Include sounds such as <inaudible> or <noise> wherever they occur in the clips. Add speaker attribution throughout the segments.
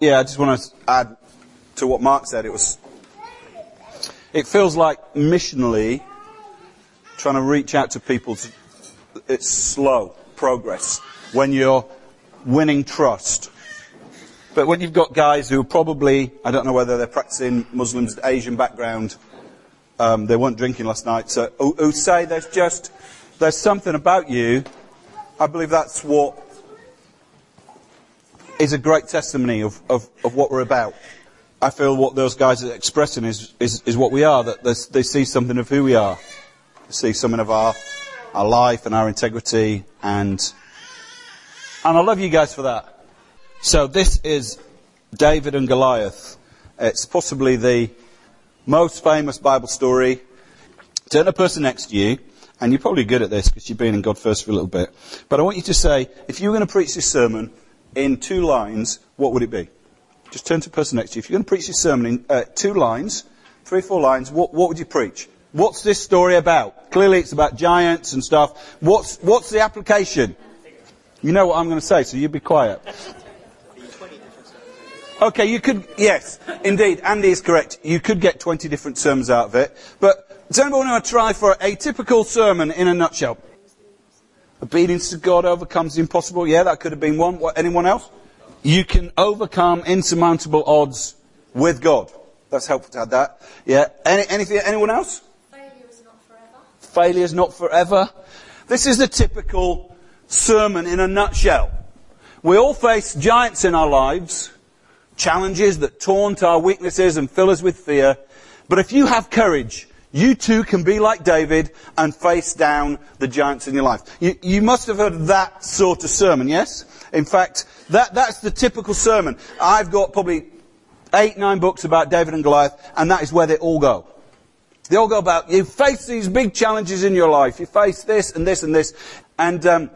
Speaker 1: Yeah, I just want to add to what Mark said. It was, it feels like missionally trying to reach out to people. To, it's slow progress when you're winning trust. But when you've got guys who are probably, I don't know whether they're practicing Muslims, Asian background, um, they weren't drinking last night, so, who, who say there's just, there's something about you, I believe that's what is a great testimony of, of, of what we're about. I feel what those guys are expressing is, is, is what we are, that they, see something of who we are. They see something of our, our life and our integrity and, and I love you guys for that. So this is David and Goliath. It's possibly the most famous Bible story. Turn the person next to you, and you're probably good at this because you've been in God first for a little bit. But I want you to say, if you were going to preach this sermon in two lines, what would it be? Just turn to the person next to you. If you're going to preach this sermon in uh, two lines, three or four lines, what, what would you preach? What's this story about? Clearly it's about giants and stuff. What's, what's the application? You know what I'm going to say, so you'd be quiet. Okay, you could, yes, indeed, Andy is correct. You could get 20 different sermons out of it. But does anyone want to try for a typical sermon in a nutshell? Obedience to God overcomes the impossible. Yeah, that could have been one. What, anyone else? You can overcome insurmountable odds with God. That's helpful to add that. Yeah. Any, anything, anyone else?
Speaker 2: Failure is not forever.
Speaker 1: Failure is not forever. This is the typical sermon in a nutshell. We all face giants in our lives, challenges that taunt our weaknesses and fill us with fear. But if you have courage, you too can be like David and face down the giants in your life. You, you must have heard that sort of sermon, yes? In fact, that, that's the typical sermon. I've got probably eight, nine books about David and Goliath, and that is where they all go. They all go about, you face these big challenges in your life. You face this and this and this. And um,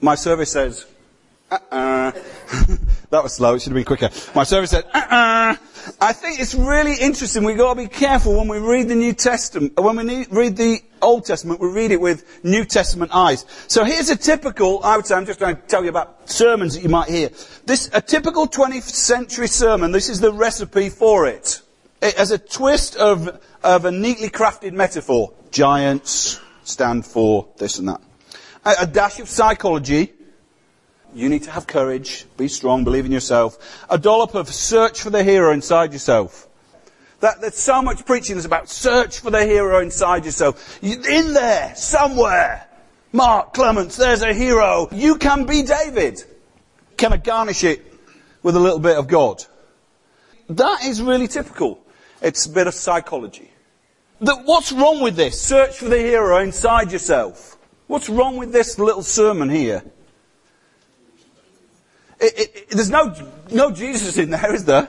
Speaker 1: my service says, uh-uh. <laughs> that was slow. It should have been quicker. My service said, uh-uh. I think it's really interesting. We've got to be careful when we read the New Testament. When we read the Old Testament, we read it with New Testament eyes. So here's a typical, I would say, I'm just going to tell you about sermons that you might hear. This, a typical 20th century sermon, this is the recipe for it. It has a twist of, of a neatly crafted metaphor. Giants stand for this and that. A, a dash of psychology, you need to have courage, be strong, believe in yourself. A dollop of search for the hero inside yourself. That, there's so much preaching that's about search for the hero inside yourself. In there, somewhere. Mark Clements, there's a hero. You can be David. Can I garnish it with a little bit of God? That is really typical. It's a bit of psychology. The, what's wrong with this? Search for the hero inside yourself. What's wrong with this little sermon here? It, it, there's no, no Jesus in there, is there?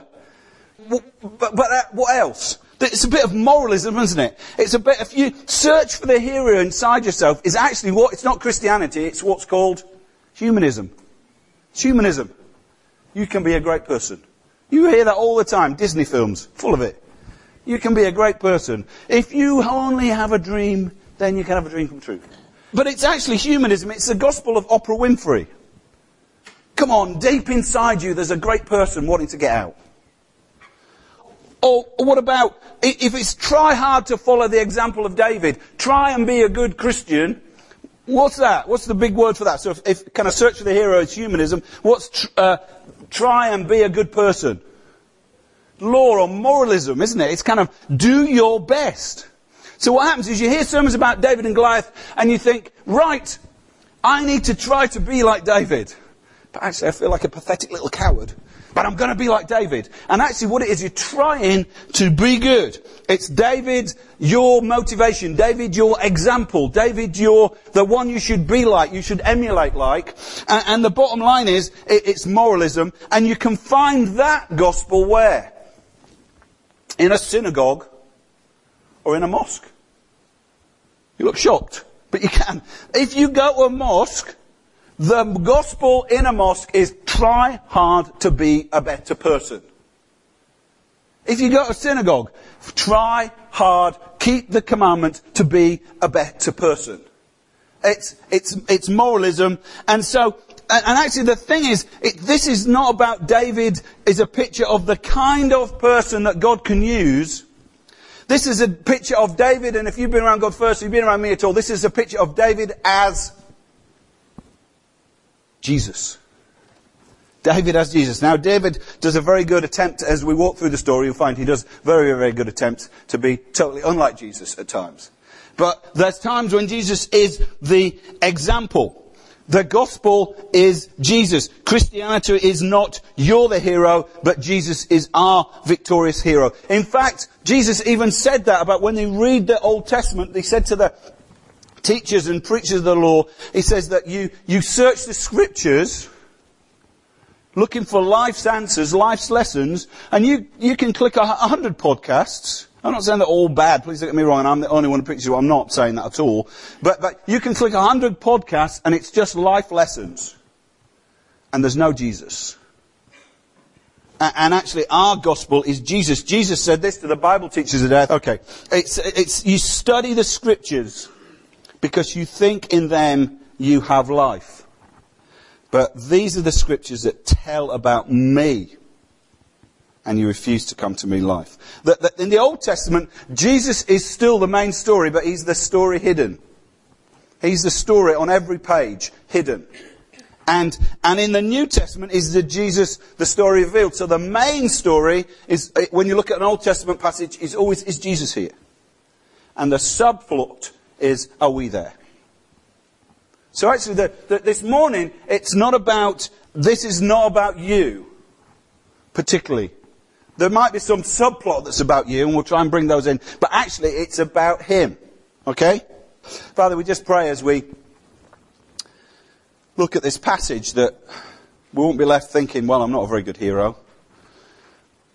Speaker 1: But, but uh, what else? It's a bit of moralism, isn't it? It's a bit, if you search for the hero inside yourself, is actually what, it's not Christianity, it's what's called humanism. It's humanism. You can be a great person. You hear that all the time, Disney films, full of it. You can be a great person. If you only have a dream, then you can have a dream come true. But it's actually humanism, it's the gospel of Oprah Winfrey. Come on, deep inside you, there's a great person wanting to get out. Or, what about, if it's try hard to follow the example of David, try and be a good Christian, what's that? What's the big word for that? So if, if kind of search for the hero is humanism, what's tr- uh, try and be a good person? Law or moralism, isn't it? It's kind of do your best. So what happens is you hear sermons about David and Goliath and you think, right, I need to try to be like David. But actually I feel like a pathetic little coward. But I'm going to be like David. And actually what it is, you're trying to be good. It's David, your motivation. David, your example. David, you're the one you should be like, you should emulate like. And, and the bottom line is, it, it's moralism. And you can find that gospel where? In a synagogue or in a mosque. You look shocked, but you can. If you go to a mosque, the gospel in a mosque is try hard to be a better person. If you go to a synagogue, try hard, keep the commandment to be a better person. It's, it's, it's moralism. And so, and, and actually the thing is, it, this is not about David is a picture of the kind of person that God can use. This is a picture of David, and if you've been around God first, you've been around me at all, this is a picture of David as Jesus. David as Jesus. Now, David does a very good attempt, as we walk through the story, you'll find he does very, very good attempts to be totally unlike Jesus at times. But there's times when Jesus is the example. The gospel is Jesus. Christianity is not you're the hero, but Jesus is our victorious hero. In fact, Jesus even said that about when they read the Old Testament, he said to the teachers and preachers of the law, he says that you, you search the scriptures looking for life's answers, life's lessons, and you, you can click a, hundred podcasts. I'm not saying they're all bad, please don't get me wrong, I'm the only one who preaches you, I'm not saying that at all. But, but you can click a hundred podcasts and it's just life lessons. And there's no Jesus. And actually, our gospel is Jesus. Jesus said this to the Bible teachers of death. Okay. It's, it's, you study the scriptures because you think in them you have life. But these are the scriptures that tell about me. And you refuse to come to me life. That, that in the Old Testament, Jesus is still the main story, but he's the story hidden. He's the story on every page, hidden. And, and in the New Testament is the Jesus, the story revealed. So the main story is, eh, when you look at an Old Testament passage, is always, is Jesus here? And the subplot is, are we there? So actually, the, the, this morning, it's not about, this is not about you, particularly. There might be some subplot that's about you, and we'll try and bring those in, but actually, it's about Him. Okay? Father, we just pray as we look at this passage that we won't be left thinking, well, I'm not a very good hero.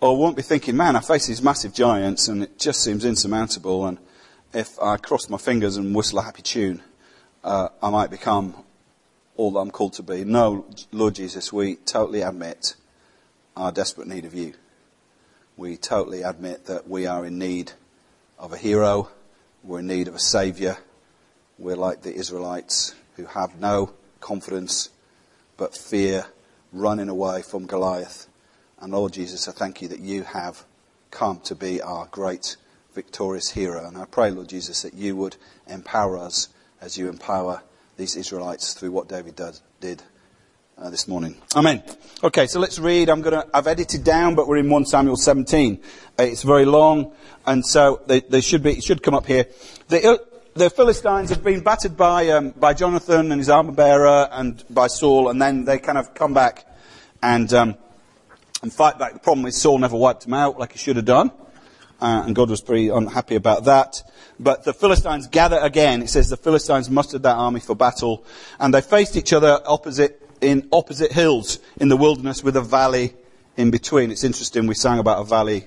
Speaker 1: Or won't be thinking, man, I face these massive giants and it just seems insurmountable and if I cross my fingers and whistle a happy tune, uh, I might become all that I'm called to be. No, Lord Jesus, we totally admit our desperate need of you. We totally admit that we are in need of a hero. We're in need of a saviour. We're like the Israelites who have no confidence but fear running away from Goliath. And Lord Jesus, I thank you that you have come to be our great victorious hero. And I pray, Lord Jesus, that you would empower us as you empower these Israelites through what David does, did uh, this morning. Amen. Okay, so let's read. I'm gonna, I've edited down, but we're in 1 Samuel 17. Uh, it's very long, and so they, they should be, it should come up here. The, uh, the Philistines have been battered by, um, by Jonathan and his armor bearer and by Saul, and then they kind of come back and, um, and fight back. The problem is Saul never wiped them out like he should have done. Uh, and God was pretty unhappy about that. But the Philistines gather again. It says the Philistines mustered their army for battle, and they faced each other opposite in opposite hills in the wilderness with a valley in between. It's interesting. We sang about a valley,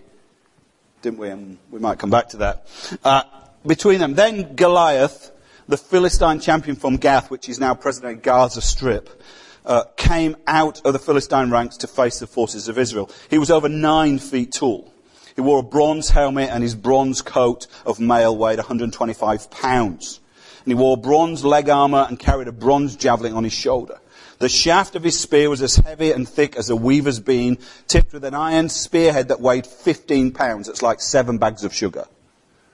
Speaker 1: didn't we? And we might come back to that. Uh, between them, then Goliath, the Philistine champion from Gath, which is now present in Gaza Strip. Uh, came out of the Philistine ranks to face the forces of Israel. He was over nine feet tall. He wore a bronze helmet and his bronze coat of mail weighed 125 pounds. And he wore bronze leg armor and carried a bronze javelin on his shoulder. The shaft of his spear was as heavy and thick as a weaver's beam, tipped with an iron spearhead that weighed 15 pounds. It's like seven bags of sugar.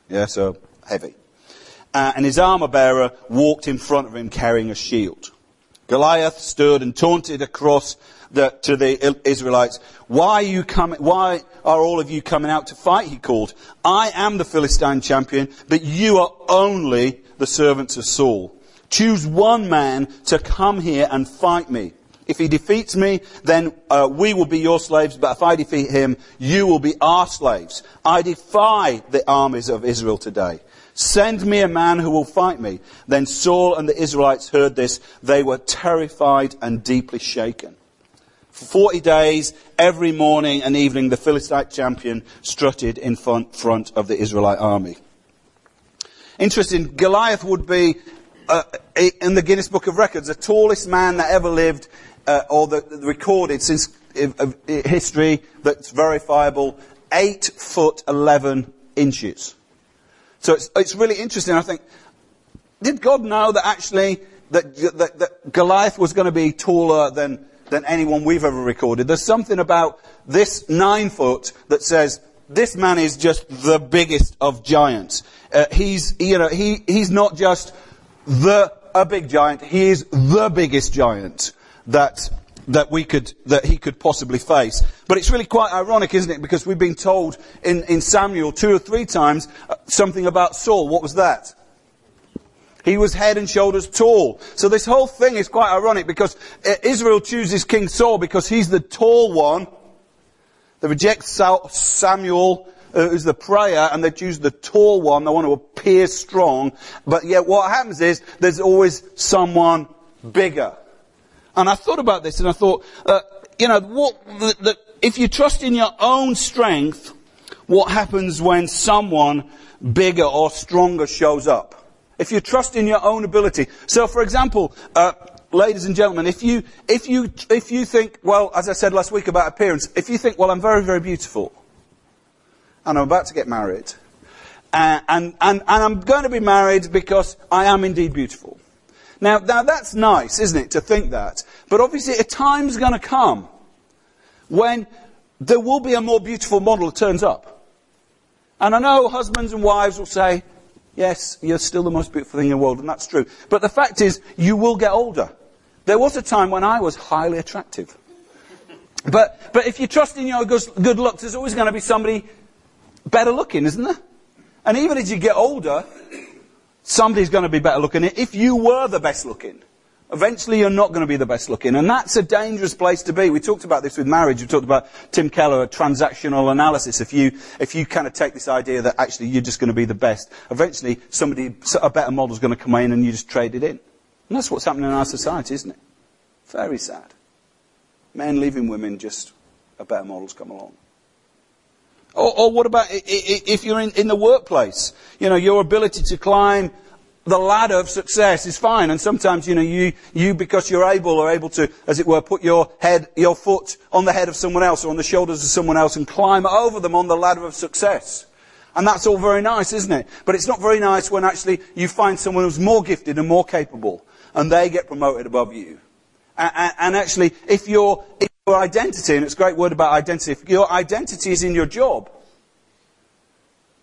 Speaker 1: Yeah, so heavy. Uh, and his armor bearer walked in front of him carrying a shield. Goliath stood and taunted across to the Israelites, why are you coming, why are all of you coming out to fight? He called. I am the Philistine champion, but you are only the servants of Saul. Choose one man to come here and fight me. If he defeats me, then uh, we will be your slaves, but if I defeat him, you will be our slaves. I defy the armies of Israel today. Send me a man who will fight me. Then Saul and the Israelites heard this. They were terrified and deeply shaken. For 40 days, every morning and evening, the Philistine champion strutted in front, of the Israelite army. Interesting, Goliath would be, uh, in the Guinness Book of Records, the tallest man that ever lived, uh, or the, the recorded since uh, history that's verifiable, 8 foot 11 inches. So it's, it's really interesting. I think, did God know that actually that, that, that Goliath was going to be taller than, than anyone we've ever recorded? There's something about this nine foot that says this man is just the biggest of giants. Uh, he's, you know, he, he's not just the, a big giant, he is the biggest giant that, that we could, that he could possibly face. But it's really quite ironic, isn't it? Because we've been told in, in Samuel two or three times uh, something about Saul. What was that? He was head and shoulders tall. So this whole thing is quite ironic because uh, Israel chooses King Saul because he's the tall one. They reject Samuel, uh, who's the prayer, and they choose the tall one. They want to appear strong. But yet what happens is there's always someone bigger. And I thought about this and I thought, uh, you know, what, the, the, if you trust in your own strength, what happens when someone bigger or stronger shows up? If you trust in your own ability. So for example, uh, ladies and gentlemen, if you, if you, if you think, well, as I said last week about appearance, if you think, well, I'm very, very beautiful, and I'm about to get married, uh, and, and, and I'm going to be married because I am indeed beautiful. Now, now that's nice, isn't it, to think that? But obviously a time's going to come when there will be a more beautiful model that turns up. And I know husbands and wives will say, yes, you're still the most beautiful thing in the world, and that's true. But the fact is, you will get older. There was a time when I was highly attractive. But, but if you trust in your good, good looks, there's always going to be somebody better looking, isn't there? And even as you get older, somebody's going to be better looking. If you were the best looking, eventually you're not going to be the best looking. And that's a dangerous place to be. We talked about this with marriage. We talked about Tim Keller, a transactional analysis. If you, if you kind of take this idea that actually you're just going to be the best, eventually somebody, a better model's going to come in and you just trade it in. And that's what's happening in our society, isn't it? Very sad. Men leaving women, just a better model's come along. Or, or what about if you're in, in the workplace? You know, your ability to climb the ladder of success is fine. And sometimes, you know, you, you, because you're able, are able to, as it were, put your head, your foot on the head of someone else or on the shoulders of someone else and climb over them on the ladder of success. And that's all very nice, isn't it? But it's not very nice when actually you find someone who's more gifted and more capable and they get promoted above you. And, and, actually, if your, if your identity, and it's a great word about identity, if your identity is in your job,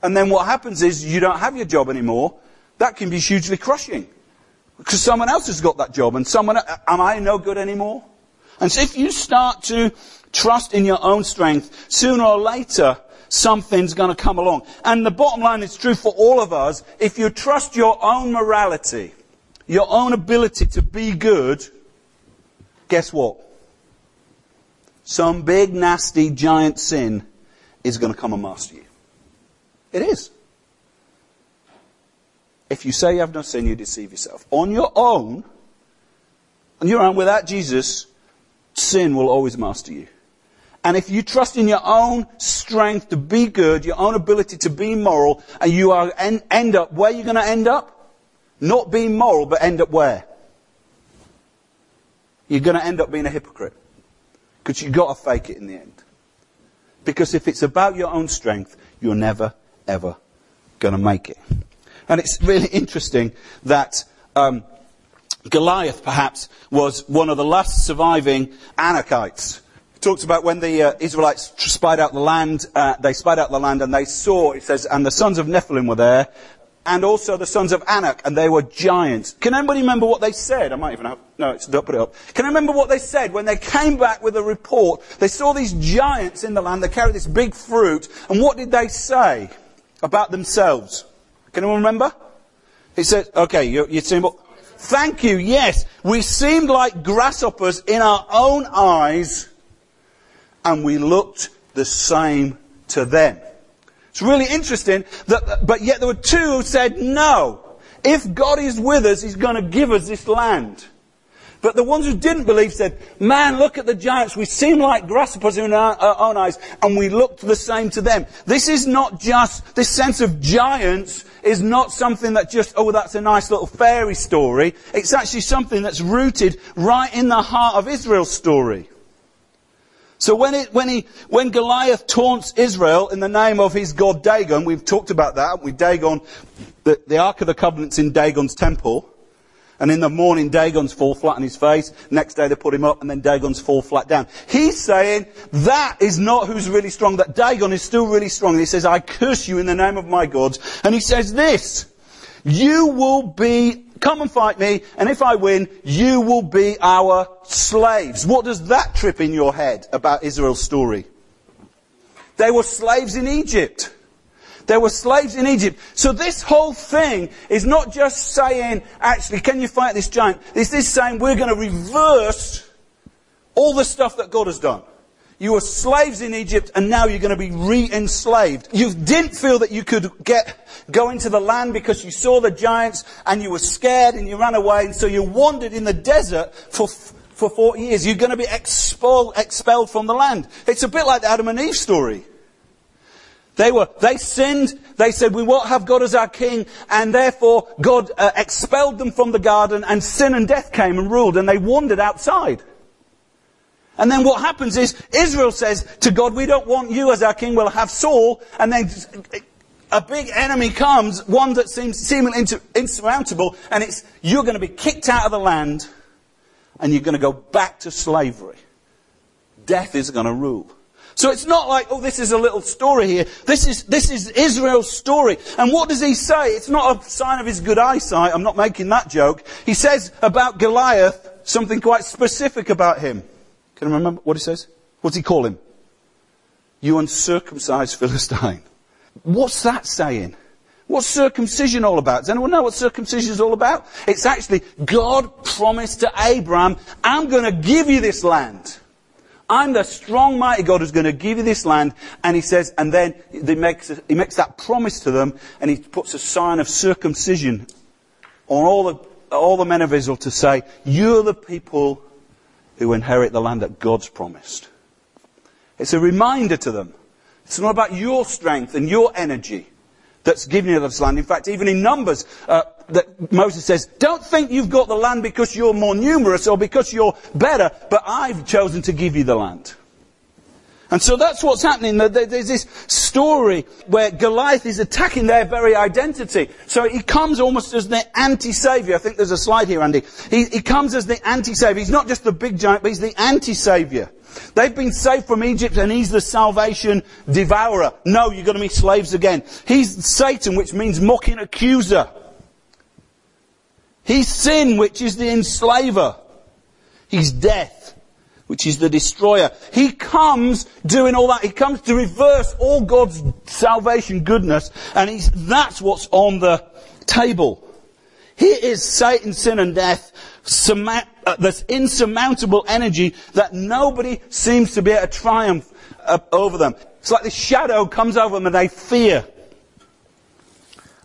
Speaker 1: and then what happens is you don't have your job anymore, that can be hugely crushing. Because someone else has got that job and someone, am I no good anymore? And so if you start to trust in your own strength, sooner or later, something's going to come along. And the bottom line is true for all of us. If you trust your own morality, your own ability to be good, guess what? Some big, nasty, giant sin is going to come and master you. It is. If you say you have no sin, you deceive yourself. On your own, on your own, without Jesus, sin will always master you. And if you trust in your own strength to be good, your own ability to be moral, and you are en- end up where you're going to end up, not being moral, but end up where? You're going to end up being a hypocrite. Because you've got to fake it in the end. Because if it's about your own strength, you're never ever going to make it. And it's really interesting that um, Goliath, perhaps, was one of the last surviving Anakites. talks about when the uh, Israelites spied out the land, uh, they spied out the land and they saw, it says, and the sons of Nephilim were there, and also the sons of Anak, and they were giants. Can anybody remember what they said? I might even have, no, it's, don't put it up. Can I remember what they said when they came back with a report? They saw these giants in the land, they carried this big fruit, and what did they say? about themselves. Can anyone remember? He said, okay, you're saying, well, thank you, yes, we seemed like grasshoppers in our own eyes, and we looked the same to them. It's really interesting that, but yet there were two who said, no, if God is with us, He's going to give us this land. But the ones who didn't believe said, man, look at the giants. We seem like grasshoppers in our, our own eyes, and we looked the same to them. This is not just, this sense of giants is not something that just, oh, that's a nice little fairy story. It's actually something that's rooted right in the heart of Israel's story. So when, it, when, he, when Goliath taunts Israel in the name of his god Dagon, we've talked about that, we Dagon, the, the Ark of the Covenant's in Dagon's temple, and in the morning Dagon's fall flat on his face, next day they put him up, and then Dagon's fall flat down. He's saying that is not who's really strong, that Dagon is still really strong. And he says, I curse you in the name of my gods. And he says this, you will be come and fight me, and if I win, you will be our slaves. What does that trip in your head about Israel's story? They were slaves in Egypt. They were slaves in Egypt. So this whole thing is not just saying, actually, can you fight this giant? This saying we're going to reverse all the stuff that God has done. You were slaves in Egypt and now you're going to be re-enslaved. You didn't feel that you could get, go into the land because you saw the giants and you were scared and you ran away and so you wandered in the desert for, for 40 years. You're going to be expelled, expelled from the land. It's a bit like the Adam and Eve story. They were, they sinned, they said we won't have God as our king, and therefore God uh, expelled them from the garden and sin and death came and ruled and they wandered outside. And then what happens is Israel says to God, we don't want you as our king, we'll have Saul. And then a big enemy comes, one that seems seemingly insurmountable, and it's, you're going to be kicked out of the land and you're going to go back to slavery. Death is going to rule. So it's not like, oh, this is a little story here. This is, this is Israel's story. And what does he say? It's not a sign of his good eyesight. I'm not making that joke. He says about Goliath something quite specific about him. Can you remember what he says? What's he call him? You uncircumcised Philistine. What's that saying? What's circumcision all about? Does anyone know what circumcision is all about? It's actually God promised to Abraham, I'm going to give you this land. I'm the strong, mighty God who's going to give you this land. And he says, and then he makes, he makes that promise to them, and he puts a sign of circumcision on all the, all the men of Israel to say, you're the people who inherit the land that God's promised. It's a reminder to them. It's not about your strength and your energy that's given you this land. In fact, even in Numbers, uh, that Moses says, don't think you've got the land because you're more numerous or because you're better, but I've chosen to give you the land. And so that's what's happening. There's this story where Goliath is attacking their very identity. So he comes almost as the anti-savior. I think there's a slide here, Andy. He, he comes as the anti-savior. He's not just the big giant, but he's the anti-savior. They've been saved from Egypt and he's the salvation devourer. No, you're going to be slaves again. He's Satan, which means mocking accuser. He's sin, which is the enslaver. He's death which is the destroyer. He comes doing all that. He comes to reverse all God's salvation goodness, and he's, that's what's on the table. Here is Satan, sin, and death, uh, this insurmountable energy that nobody seems to be able to triumph uh, over them. It's like this shadow comes over them and they fear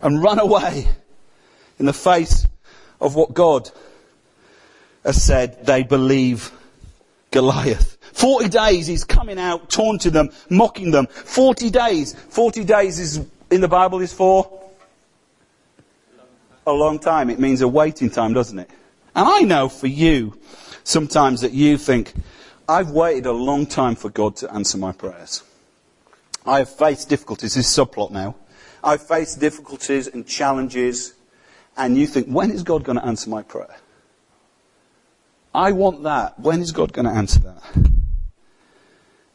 Speaker 1: and run away in the face of what God has said they believe Goliath. 40 days he's coming out, taunting them, mocking them. 40 days. 40 days is, in the Bible is for? A long time. It means a waiting time, doesn't it? And I know for you, sometimes that you think, I've waited a long time for God to answer my prayers. I have faced difficulties, this subplot now. I've faced difficulties and challenges, and you think, when is God going to answer my prayer? I want that. When is God going to answer that?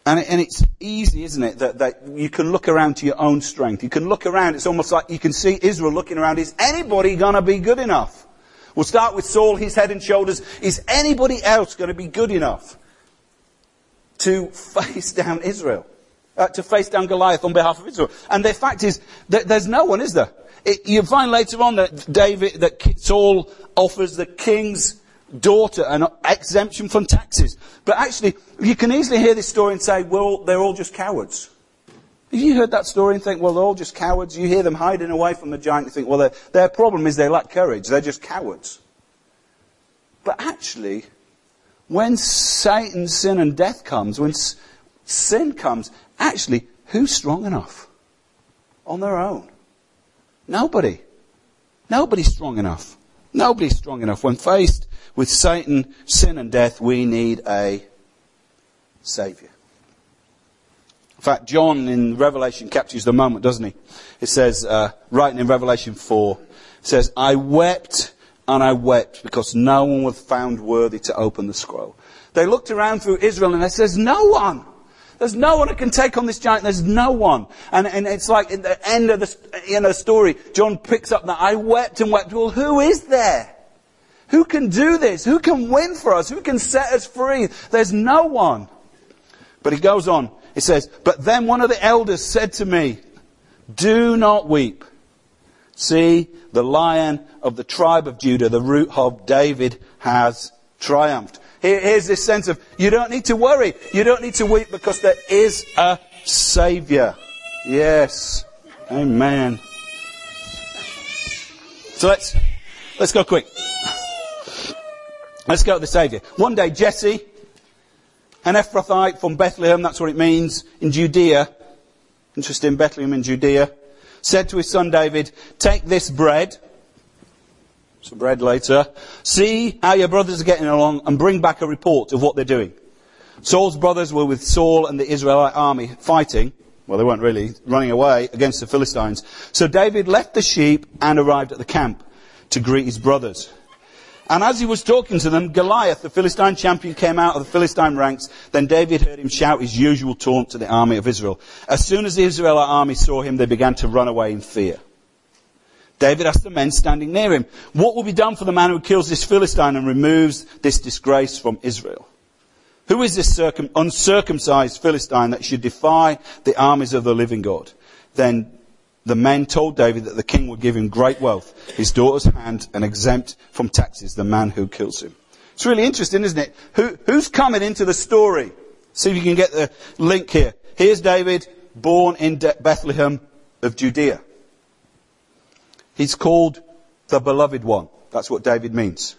Speaker 1: And, and it's easy, isn't it, that, that you can look around to your own strength. You can look around. It's almost like you can see Israel looking around. Is anybody going to be good enough? We'll start with Saul, his head and shoulders. Is anybody else going to be good enough to face down Israel? Uh, to face down Goliath on behalf of Israel? And the fact is that there's no one, is there? It, you find later on that David, that Saul offers the king's daughter an exemption from taxes. But actually, you can easily hear this story and say, well, they're all just cowards. Have you heard that story and think, well, they're all just cowards? You hear them hiding away from the giant and think, well, their, their problem is they lack courage. They're just cowards. But actually, when Satan, sin, and death comes, when sin comes, actually, who's strong enough on their own? Nobody. Nobody's strong enough. Nobody's strong enough. When faced with Satan, sin, and death, we need a Saviour. In fact, John in Revelation captures the moment, doesn't he? It says, uh, writing in Revelation 4, says, I wept and I wept because no one was found worthy to open the scroll. They looked around through Israel and they says, no one. There's no one who can take on this giant. There's no one. And, and it's like at the end of the you know, story, John picks up that I wept and wept. Well, who is there? Who can do this? Who can win for us? Who can set us free? There's no one. But he goes on. He says, But then one of the elders said to me, Do not weep. See, the lion of the tribe of Judah, the root of David, has triumphed. Here's this sense of you don't need to worry. You don't need to weep because there is a Saviour. Yes. Amen. So let's, let's go quick. Let's go to the Saviour. One day, Jesse, an Ephrathite from Bethlehem, that's what it means, in Judea, interesting, Bethlehem in Judea, said to his son David, take this bread, some bread later, see how your brothers are getting along and bring back a report of what they're doing. Saul's brothers were with Saul and the Israelite army fighting. Well, they weren't really running away against the Philistines. So David left the sheep and arrived at the camp to greet his brothers. And as he was talking to them, Goliath, the Philistine champion, came out of the Philistine ranks. Then David heard him shout his usual taunt to the army of Israel. As soon as the Israelite army saw him, they began to run away in fear. David asked the men standing near him, What will be done for the man who kills this Philistine and removes this disgrace from Israel? Who is this circum- uncircumcised Philistine that should defy the armies of the living God? Then the men told David that the king would give him great wealth, his daughter's hand, and exempt from taxes the man who kills him. It's really interesting, isn't it? Who, who's coming into the story? See if you can get the link here. Here's David, born in De- Bethlehem of Judea. He's called the beloved one. That's what David means.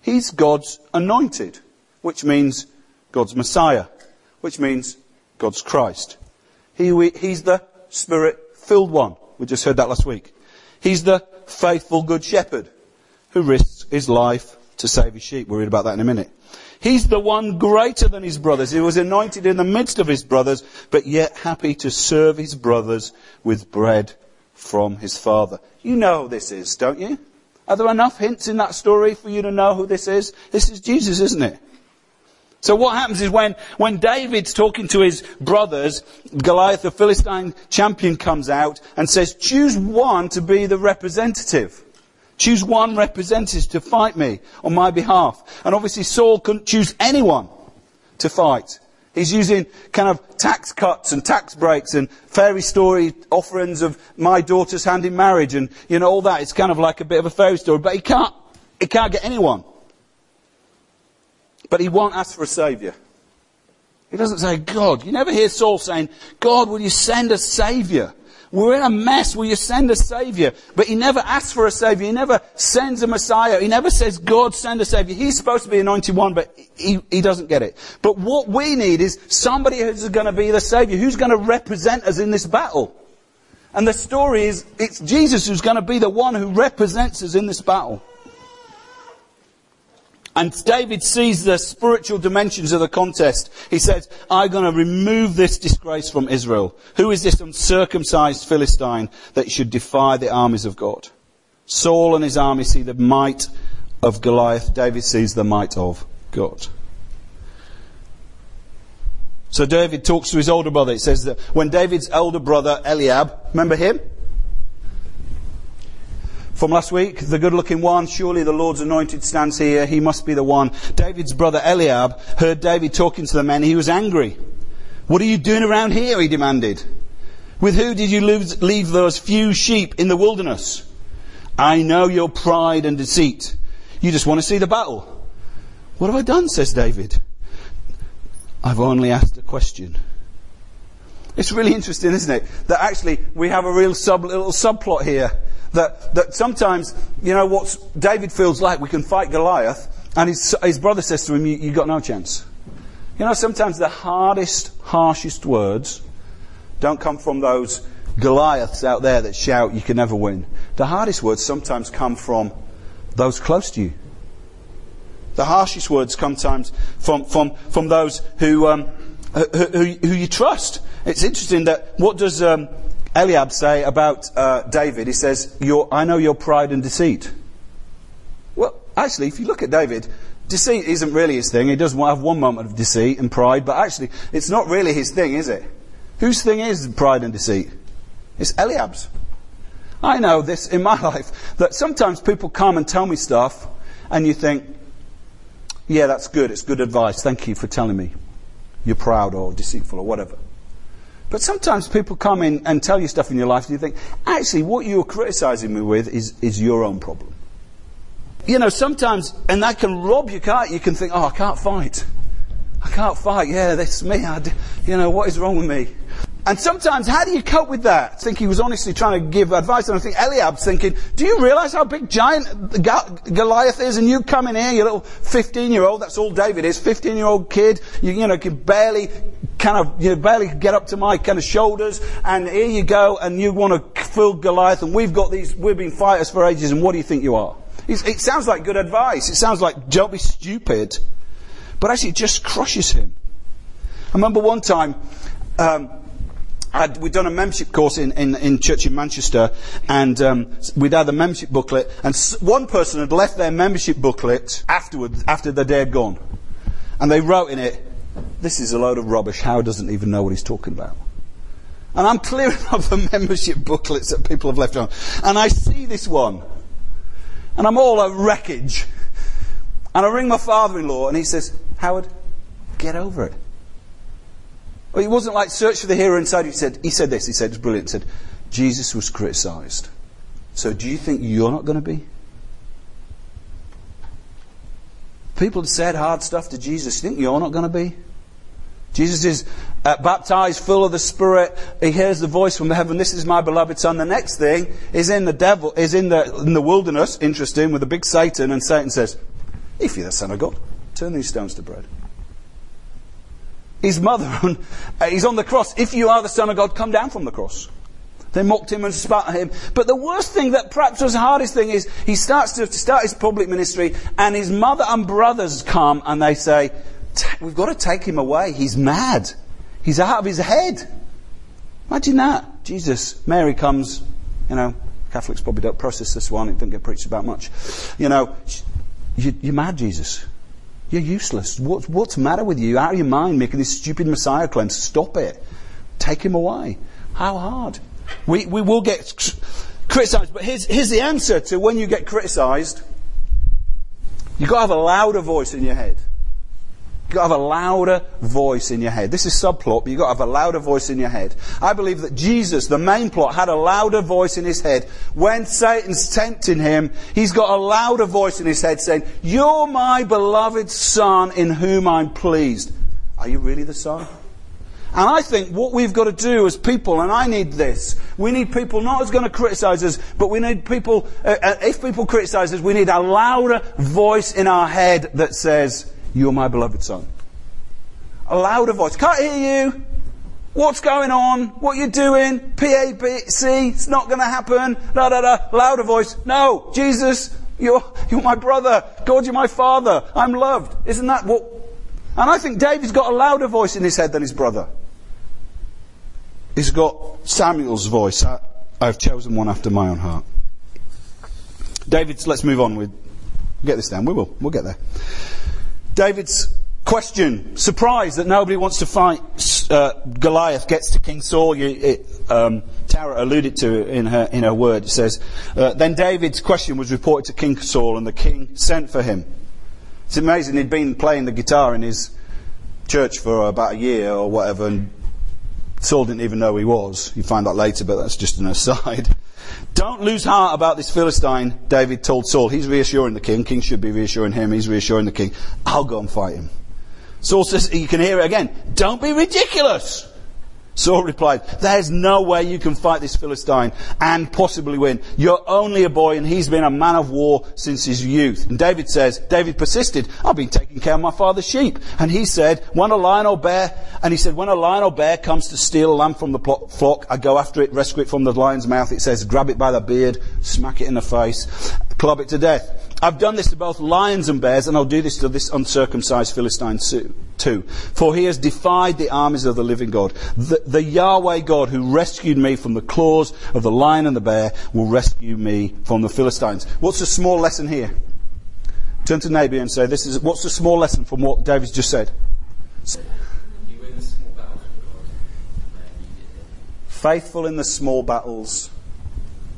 Speaker 1: He's God's anointed, which means God's Messiah, which means God's Christ. He, he's the Spirit filled one. We just heard that last week. He's the faithful good shepherd who risks his life to save his sheep. We'll read about that in a minute. He's the one greater than his brothers. He was anointed in the midst of his brothers, but yet happy to serve his brothers with bread from his father. You know who this is, don't you? Are there enough hints in that story for you to know who this is? This is Jesus, isn't it? So what happens is when, when David's talking to his brothers, Goliath, the Philistine champion, comes out and says, choose one to be the representative. Choose one representative to fight me on my behalf. And obviously Saul couldn't choose anyone to fight. He's using kind of tax cuts and tax breaks and fairy story offerings of my daughter's hand in marriage and, you know, all that. It's kind of like a bit of a fairy story, but he can't, he can't get anyone. But he won't ask for a saviour. He doesn't say, God. You never hear Saul saying, God, will you send a saviour? We're in a mess. Will you send a saviour? But he never asks for a saviour. He never sends a Messiah. He never says, God, send a saviour. He's supposed to be anointed one, but he, he doesn't get it. But what we need is somebody who's going to be the saviour, who's going to represent us in this battle. And the story is, it's Jesus who's going to be the one who represents us in this battle. And David sees the spiritual dimensions of the contest. He says, I'm going to remove this disgrace from Israel. Who is this uncircumcised Philistine that should defy the armies of God? Saul and his army see the might of Goliath. David sees the might of God. So David talks to his older brother. It says that when David's older brother Eliab, remember him? From last week, the good looking one, surely the Lord's anointed stands here, he must be the one. David's brother Eliab heard David talking to the men, he was angry. What are you doing around here? he demanded. With who did you lose, leave those few sheep in the wilderness? I know your pride and deceit. You just want to see the battle. What have I done? says David. I've only asked a question. It's really interesting, isn't it? That actually we have a real sub, little subplot here. That, that sometimes, you know, what David feels like we can fight Goliath, and his, his brother says to him, you, you got no chance. You know, sometimes the hardest, harshest words don't come from those Goliaths out there that shout, you can never win. The hardest words sometimes come from those close to you. The harshest words come sometimes from, from, from those who, um, who, who, who, you trust. It's interesting that what does um, Eliab say about uh, David? He says, I know your pride and deceit. Well, actually, if you look at David, deceit isn't really his thing. He does have one moment of deceit and pride, but actually, it's not really his thing, is it? Whose thing is pride and deceit? It's Eliab's. I know this in my <laughs> life that sometimes people come and tell me stuff, and you think, yeah, that's good. It's good advice. Thank you for telling me. You're proud or deceitful or whatever. But sometimes people come in and tell you stuff in your life, and you think, actually, what you're criticizing me with is, is your own problem. You know, sometimes, and that can rob you, can't you? can think, oh, I can't fight. I can't fight. Yeah, that's me. You know, what is wrong with me? And sometimes, how do you cope with that? I think he was honestly trying to give advice, and I think Eliab's thinking, do you realize how big giant Goliath is, and you come in here, you little 15-year-old, that's all David is, 15-year-old kid, you, you know, can barely, kind of, you barely get up to my kind of shoulders, and here you go, and you want to fill Goliath, and we've got these, we've been fighters for ages, and what do you think you are? It's, it sounds like good advice. It sounds like, don't be stupid. But actually, it just crushes him. I remember one time, um, I'd, we'd done a membership course in, in, in church in Manchester, and um, we'd had the membership booklet, and one person had left their membership booklet afterwards, after the day had gone. And they wrote in it, this is a load of rubbish, Howard doesn't even know what he's talking about. And I'm clearing <laughs> up the membership booklets that people have left on. And I see this one. And I'm all a wreckage. And I ring my father-in-law and he says, Howard, get over it. It wasn't like search for the hero inside. He said, he said this. He said, it's brilliant. He said, Jesus was criticized. So do you think you're not going to be? People said hard stuff to Jesus. You think you're not going to be? Jesus is uh, baptized, full of the Spirit. He hears the voice from the heaven. This is my beloved Son. The next thing is in the devil, is in the in the wilderness. Interesting, with a big Satan, and Satan says, "If you're the Son of God, turn these stones to bread." His mother, <laughs> uh, he's on the cross. If you are the Son of God, come down from the cross. They mocked him and spat at him. But the worst thing that perhaps was the hardest thing is he starts to, start his public ministry and his mother and brothers come and they say, we've got to take him away. He's mad. He's out of his head. Imagine that. Jesus, Mary comes, you know, Catholics probably don't process this one. It doesn't get preached about much. You know, you, you're mad, Jesus. You're useless. What's, what's the matter with you? Out of your mind making this stupid Messiah claim. Stop it. Take him away. How hard? We, we will get criticized, but here's, here's the answer to when you get criticized. You've got to have a louder voice in your head. You've got to have a louder voice in your head. This is subplot, but you've got to have a louder voice in your head. I believe that Jesus, the main plot, had a louder voice in his head. When Satan's tempting him, he's got a louder voice in his head saying, You're my beloved Son in whom I'm pleased. Are you really the Son? And I think what we've got to do as people, and I need this, we need people not who's going to criticize us, but we need people, uh, uh, if people criticize us, we need a louder voice in our head that says, you're my beloved son. A louder voice. Can't hear you. What's going on? What you doing? PABC. It's not going to happen. Da da da. Louder voice. No, Jesus, you're you're my brother. God, you're my father. I'm loved. Isn't that what? And I think David's got a louder voice in his head than his brother. He's got Samuel's voice. I, I've chosen one after my own heart. David, Let's move on. We get this down. We will. We'll get there. David's question, surprised that nobody wants to fight uh, Goliath, gets to King Saul. You, it, um, Tara alluded to in her, in her word. It says, uh, Then David's question was reported to King Saul, and the king sent for him. It's amazing, he'd been playing the guitar in his church for about a year or whatever, and Saul didn't even know he was. You find that later, but that's just an aside. <laughs> Don't lose heart about this Philistine, David told Saul. He's reassuring the king. King should be reassuring him. He's reassuring the king. I'll go and fight him. Saul says, you can hear it again. Don't be ridiculous. Saul replied, There's no way you can fight this Philistine and possibly win. You're only a boy and he's been a man of war since his youth. And David says, David persisted, I've been taking care of my father's sheep. And he said, when a lion or bear, and he said, when a lion or bear comes to steal a lamb from the flock, I go after it, rescue it from the lion's mouth. It says, grab it by the beard, smack it in the face, club it to death. I've done this to both lions and bears, and I'll do this to this uncircumcised Philistine too. For he has defied the armies of the living God. The, the, Yahweh God who rescued me from the claws of the lion and the bear will rescue me from the Philistines. What's the small lesson here? Turn to neighbour and say, "This is what's the small lesson from what David's just said." Faithful in the small battles,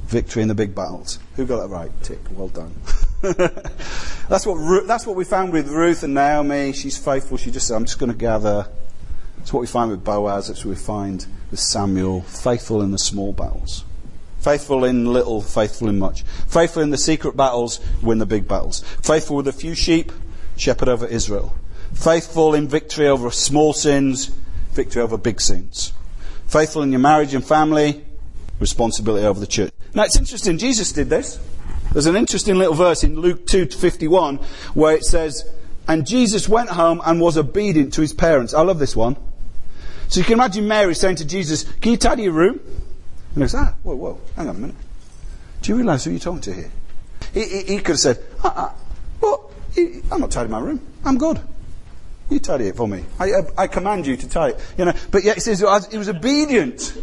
Speaker 1: victory in the big battles. Who got that right? Tick. Well done. <laughs> <laughs> that's what that's what we found with Ruth and Naomi. She's faithful. She just said, "I'm just going to gather." That's what we find with Boaz. That's what we find with Samuel. Faithful in the small battles. Faithful in little, faithful in much. Faithful in the secret battles, win the big battles. Faithful with a few sheep, shepherd over Israel. Faithful in victory over small sins, victory over big sins. Faithful in your marriage and family, responsibility over the church. Now it's interesting, Jesus did this. There's an interesting little verse in Luke 2 to 51 where it says, And Jesus went home and was obedient to his parents. I love this one. So you can imagine Mary saying to Jesus, Can you tidy your room? And he goes, Ah, whoa, whoa, hang on a minute. Do you realize who you're talking to here? He, he, he could have said, uh, uh, Well, I'm not tidying my room. I'm good. You tidy it for me. I, I, I command you to tidy. You know, but yet he says he was obedient.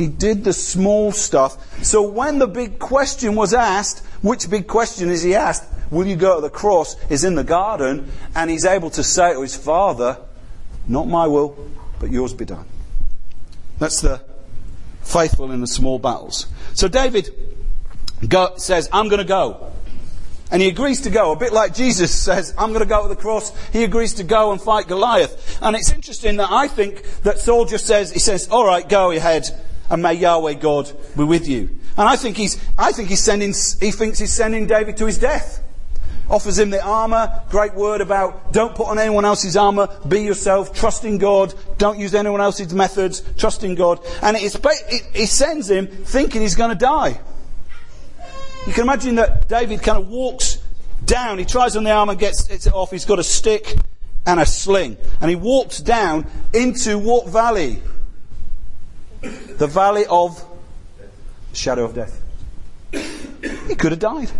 Speaker 1: He did the small stuff. So when the big question was asked, which big question is he asked? Will you go to the cross? Is in the garden, and he's able to say to his father, Not my will, but yours be done. That's the faithful in the small battles. So David go, says, I'm going to go. And he agrees to go, a bit like Jesus says, I'm going to go to the cross. He agrees to go and fight Goliath. And it's interesting that I think that Saul just says, he says, all right, go ahead and may Yahweh God be with you. And I think he's, I think he's sending, he thinks he's sending David to his death. Offers him the armor, great word about don't put on anyone else's armor, be yourself, trust in God, don't use anyone else's methods, trust in God. And it's, it, he sends him thinking he's going to die. You can imagine that David kind of walks down, he tries on the armor, gets it off, he's got a stick and a sling. And he walks down into what valley? The valley of shadow of death. He could have died.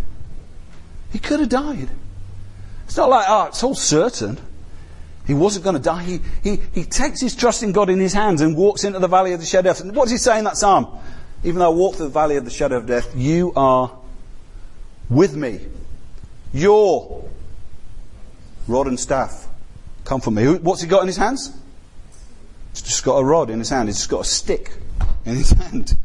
Speaker 1: He could have died. It's not like, oh, it's all certain. He wasn't going to die. He, he, he takes his trust in God in his hands and walks into the valley of the shadow of death. what does he say in that psalm? Even though I walk through the valley of the shadow of death, you are with me. Your rod and staff come from me. What's he got in his hands? He's just got a rod in his hand. He's just got a stick in his <laughs> hand.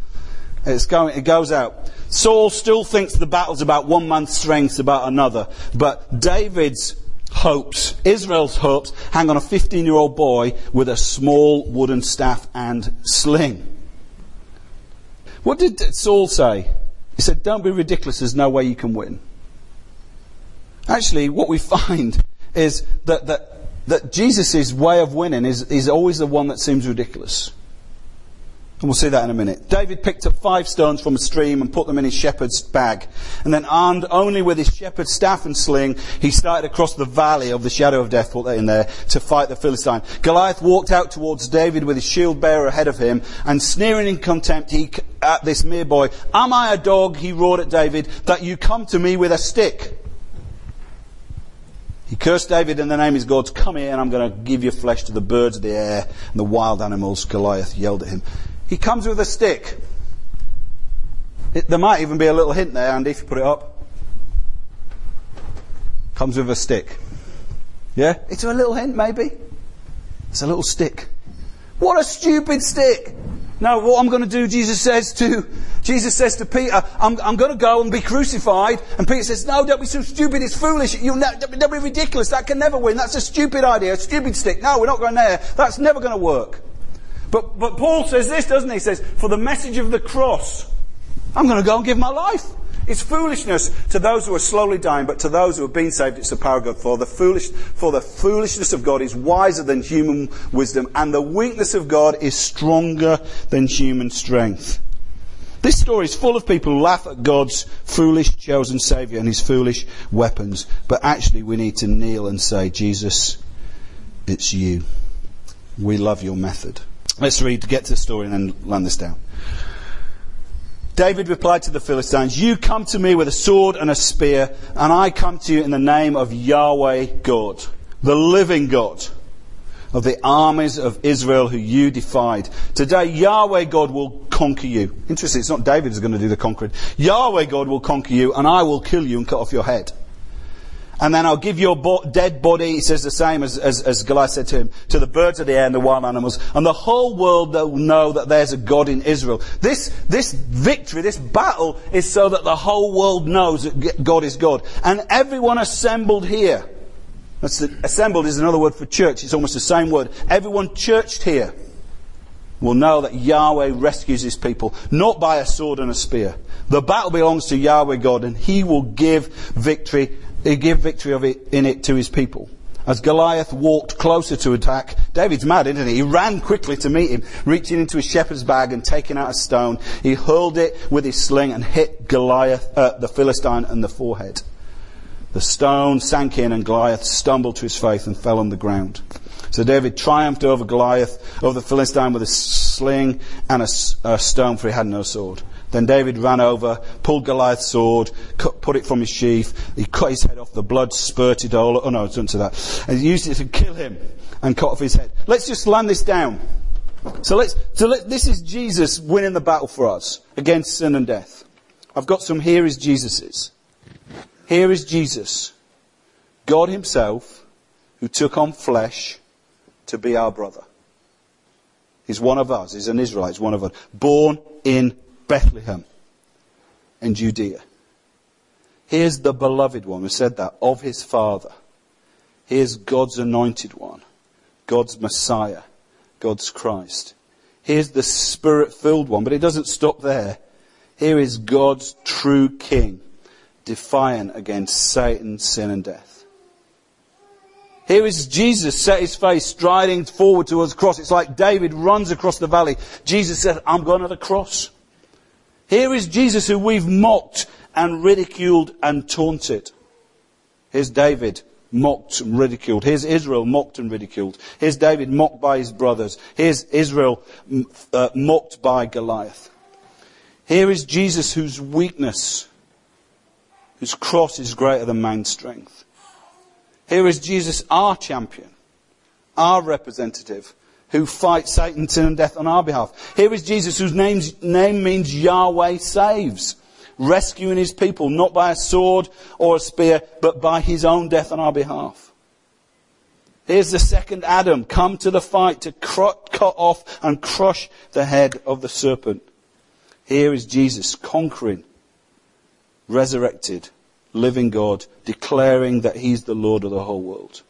Speaker 1: It's going, it goes out. Saul still thinks the battle's about one man's strength, about another. But David's hopes, Israel's hopes, hang on a 15 year old boy with a small wooden staff and sling. What did Saul say? He said, Don't be ridiculous, there's no way you can win. Actually, what we <laughs> find is that, that that Jesus' way of winning is, is always the one that seems ridiculous. And we'll see that in a minute. David picked up five stones from a stream and put them in his shepherd's bag. And then, armed only with his shepherd's staff and sling, he started across the valley of the shadow of death, put that in there, to fight the Philistine. Goliath walked out towards David with his shield bearer ahead of him, and sneering in contempt he, at this mere boy, Am I a dog, he roared at David, that you come to me with a stick? He cursed David in the name of his gods, Come here and I'm going to give your flesh to the birds of the air and the wild animals. Goliath yelled at him. He comes with a stick. It, there might even be a little hint there, Andy, if you put it up. Comes with a stick. Yeah? It's a little hint, maybe. It's a little stick. What a stupid stick! Now, what I'm going to do, Jesus says to, Jesus says to Peter, I'm, I'm going to go and be crucified. And Peter says, no, don't be so stupid. It's foolish. You'll ne- don't be ridiculous. That can never win. That's a stupid idea, a stupid stick. No, we're not going there. That's never going to work. But, but Paul says this, doesn't he? He says, for the message of the cross, I'm going to go and give my life. It's foolishness to those who are slowly dying, but to those who have been saved, it's the power of God. For the foolish, for the foolishness of God is wiser than human wisdom, and the weakness of God is stronger than human strength. This story is full of people who laugh at God's foolish chosen Saviour and his foolish weapons. But actually, we need to kneel and say, Jesus, it's you. We love your method. Let's read get to the story and then land this down. David replied to the Philistines, You come to me with a sword and a spear, and I come to you in the name of Yahweh God, the living God of the armies of Israel who you defied. Today, Yahweh God will conquer you. Interesting, it's not David who's going to do the conquering. Yahweh God will conquer you, and I will kill you and cut off your head. And then I'll give your bo- dead body, he says the same as, as, as Goliath said to him, to the birds of the air and the wild animals. And the whole world will know that there's a God in Israel. This, this victory, this battle is so that the whole world knows that God is God. And everyone assembled here. That's the, assembled is another word for church. It's almost the same word. Everyone churched here will know that Yahweh rescues his people, not by a sword and a spear. The battle belongs to Yahweh God, and he will give victory he gave victory of it, in it to his people. As Goliath walked closer to attack, David's mad, isn't he? He ran quickly to meet him, reaching into his shepherd's bag and taking out a stone. He hurled it with his sling and hit Goliath, uh, the Philistine, in the forehead. The stone sank in and Goliath stumbled to his face and fell on the ground. So David triumphed over Goliath, over the Philistine with a sling and a, a stone, for he had no sword. Then David ran over, pulled Goliath's sword, cut, put it from his sheath. He cut his head off. The blood spurted all. Oh no, don't say that. And he used it to kill him and cut off his head. Let's just land this down. So let's. So let, this is Jesus winning the battle for us against sin and death. I've got some. Here is Jesus's. Here is Jesus, God Himself, who took on flesh to be our brother. He's one of us. He's an Israelite. He's one of us. Born in Bethlehem in Judea. Here's the beloved one, we said that, of his father. Here's God's anointed one, God's Messiah, God's Christ. Here's the spirit filled one, but it doesn't stop there. Here is God's true king, defiant against Satan, sin, and death. Here is Jesus set his face, striding forward towards the cross. It's like David runs across the valley. Jesus said, I'm going to the cross. Here is Jesus who we've mocked and ridiculed and taunted. Here's David mocked and ridiculed. Here's Israel mocked and ridiculed. Here's David mocked by his brothers. Here's Israel uh, mocked by Goliath. Here is Jesus whose weakness, whose cross is greater than man's strength. Here is Jesus, our champion, our representative, who fight Satan, sin, and death on our behalf. Here is Jesus, whose name means Yahweh saves, rescuing his people, not by a sword or a spear, but by his own death on our behalf. Here's the second Adam, come to the fight to cut off and crush the head of the serpent. Here is Jesus conquering, resurrected, living God, declaring that he's the Lord of the whole world.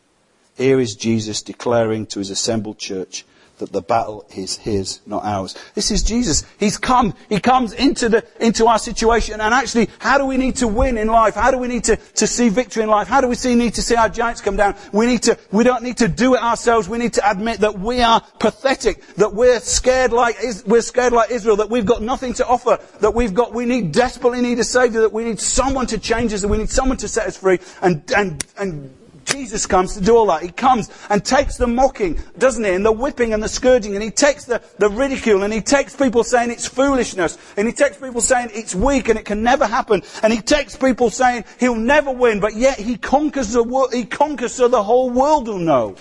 Speaker 1: Here is Jesus declaring to his assembled church that the battle is his, not ours. This is Jesus. He's come. He comes into the, into our situation. And actually, how do we need to win in life? How do we need to, to see victory in life? How do we see, need to see our giants come down? We need to, we don't need to do it ourselves. We need to admit that we are pathetic, that we're scared like, we're scared like Israel, that we've got nothing to offer, that we've got, we need, desperately need a savior, that we need someone to change us, that we need someone to set us free and, and, and Jesus comes to do all that. He comes and takes the mocking, doesn't he? And the whipping and the scourging. And he takes the, the ridicule and he takes people saying it's foolishness. And he takes people saying it's weak and it can never happen. And he takes people saying he'll never win. But yet he conquers the world, he conquers so the whole world will know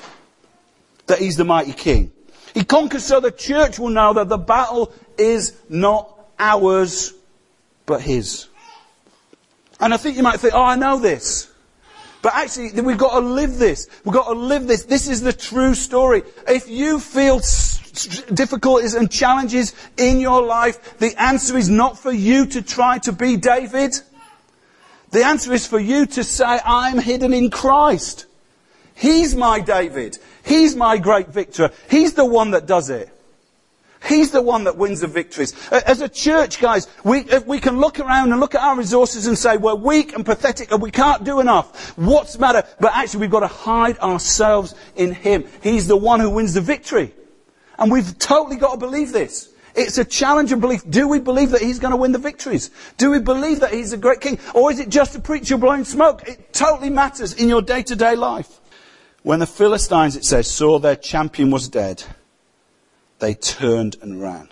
Speaker 1: that he's the mighty king. He conquers so the church will know that the battle is not ours, but his. And I think you might think, oh, I know this. But actually, we've got to live this. We've got to live this. This is the true story. If you feel difficulties and challenges in your life, the answer is not for you to try to be David. The answer is for you to say, I'm hidden in Christ. He's my David. He's my great victor. He's the one that does it. He's the one that wins the victories. As a church, guys, we, uh, we can look around and look at our resources and say we're weak and pathetic and we can't do enough. What's the matter? But actually we've got to hide ourselves in Him. He's the one who wins the victory. And we've totally got to believe this. It's a challenge of belief. Do we believe that He's going to win the victories? Do we believe that He's a great King? Or is it just a preacher blowing smoke? It totally matters in your day to day life. When the Philistines, it says, saw their champion was dead, they turned and ran.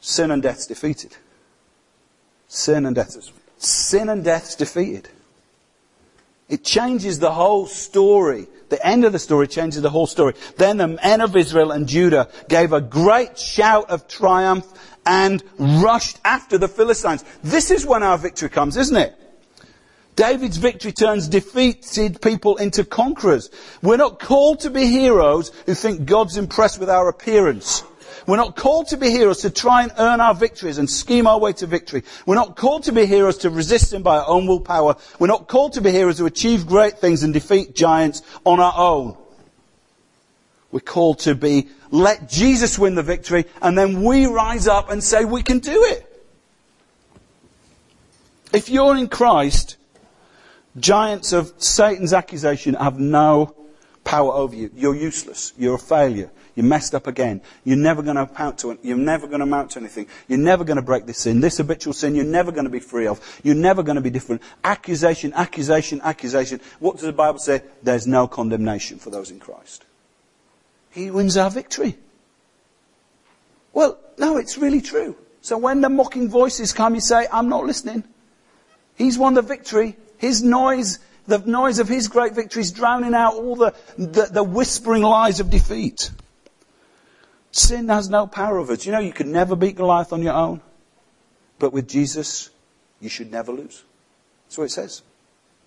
Speaker 1: Sin and death's defeated. Sin and death. Sin and death's defeated. It changes the whole story. The end of the story changes the whole story. Then the men of Israel and Judah gave a great shout of triumph and rushed after the Philistines. This is when our victory comes, isn't it? David's victory turns defeated people into conquerors. We're not called to be heroes who think God's impressed with our appearance. We're not called to be heroes to try and earn our victories and scheme our way to victory. We're not called to be heroes to resist Him by our own willpower. We're not called to be heroes to achieve great things and defeat giants on our own. We're called to be, let Jesus win the victory and then we rise up and say we can do it. If you're in Christ, Giants of Satan's accusation have no power over you. You're useless. You're a failure. You're messed up again. You're never going to amount to You're never going to amount to anything. You're never going to break this sin. This habitual sin you're never going to be free of. You're never going to be different. Accusation, accusation, accusation. What does the Bible say? There's no condemnation for those in Christ. He wins our victory. Well, no, it's really true. So when the mocking voices come, you say, I'm not listening. He's won the victory. His noise, the noise of his great victory is drowning out all the, the, the whispering lies of defeat. Sin has no power over us. You know, you could never beat Goliath on your own. But with Jesus, you should never lose. That's what it says.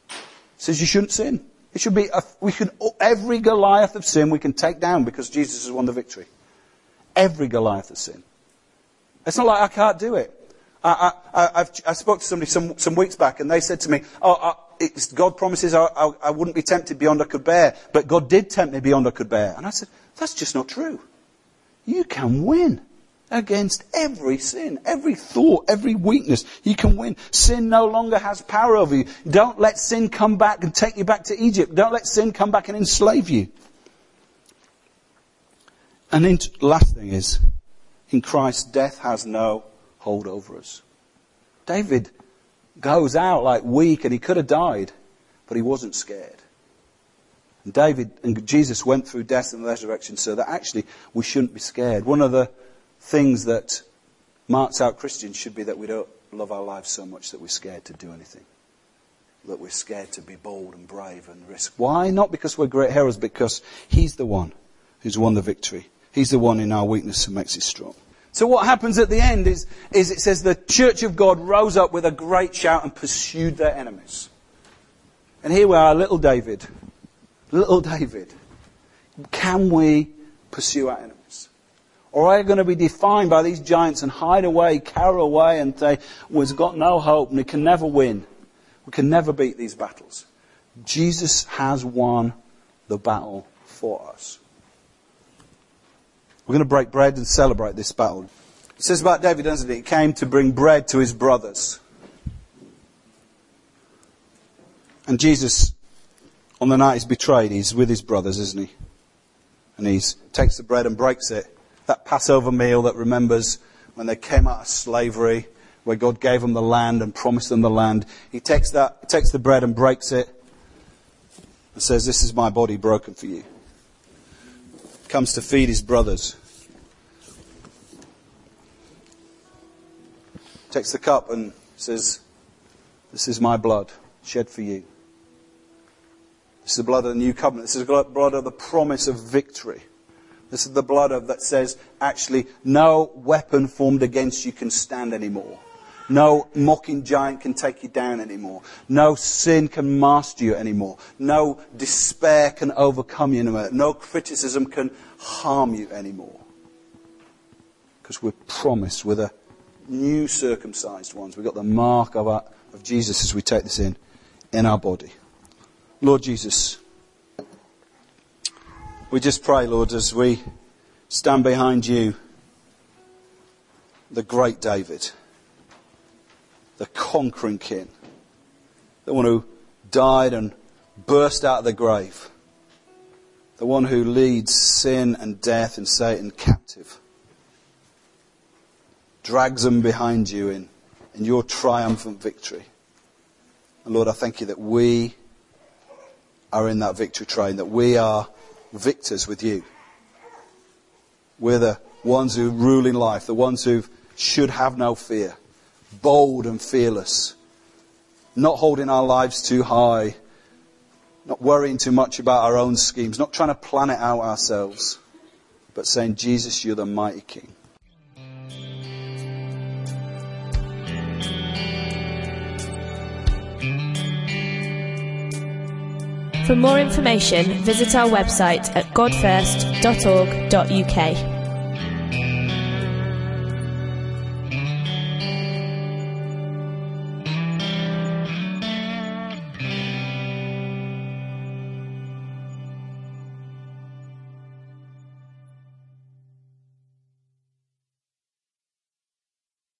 Speaker 1: It says you shouldn't sin. It should be, a, we can, every Goliath of sin we can take down because Jesus has won the victory. Every Goliath of sin. It's not like I can't do it. I, I, I, spoke to somebody some, some weeks back and they said to me, oh, uh, God promises I, I, I wouldn't be tempted beyond I could bear, but God did tempt me beyond I could bear. And I said, that's just not true. You can win against every sin, every thought, every weakness. You can win. Sin no longer has power over you. Don't let sin come back and take you back to Egypt. Don't let sin come back and enslave you. And the last thing is, in Christ, death has no hold over us. David goes out like weak and he could have died, but he wasn't scared. And David and Jesus went through death and resurrection so that actually we shouldn't be scared. One of the things that marks out Christians should be that we don't love our lives so much that we're scared to do anything. That we're scared to be bold and brave and risk. Why? Not because we're great heroes, because He's the one who's won the victory. He's the one in our weakness who makes us strong. So what happens at the end is, is it says the church of God rose up with a great shout and pursued their enemies. And here we are, little David. Little David. Can we pursue our enemies? Or are we going to be defined by these giants and hide away, cower away and say, he's got no hope and he can never win. We can never beat these battles. Jesus has won the battle for us. We're going to break bread and celebrate this battle. It says about David, doesn't it? He came to bring bread to his brothers. And Jesus, on the night he's betrayed, he's with his brothers, isn't he? And he takes the bread and breaks it. That Passover meal that remembers when they came out of slavery, where God gave them the land and promised them the land. He takes that, takes the bread and breaks it and says, This is my body broken for you comes to feed his brothers. Takes the cup and says, This is my blood shed for you. This is the blood of the new covenant. This is the blood of the promise of victory. This is the blood of that says, actually, no weapon formed against you can stand anymore. No mocking giant can take you down anymore. No sin can master you anymore. No despair can overcome you anymore. No criticism can harm you anymore. Because we're promised with a new circumcised ones. We've got the mark of, our, of Jesus as we take this in, in our body. Lord Jesus, we just pray, Lord, as we stand behind you the great David, the conquering king, the one who died and burst out of the grave, the one who leads sin and death and Satan captive, drags them behind you in, in your triumphant victory. And Lord, I thank you that we are in that victory train, that we are victors with you. We're the ones who rule in life, the ones who should have no fear, bold and fearless, not holding our lives too high, not worrying too much about our own schemes, not trying to plan it out ourselves, but saying, Jesus, you're the mighty King.
Speaker 3: For more information, visit our website at godfirst.org.uk.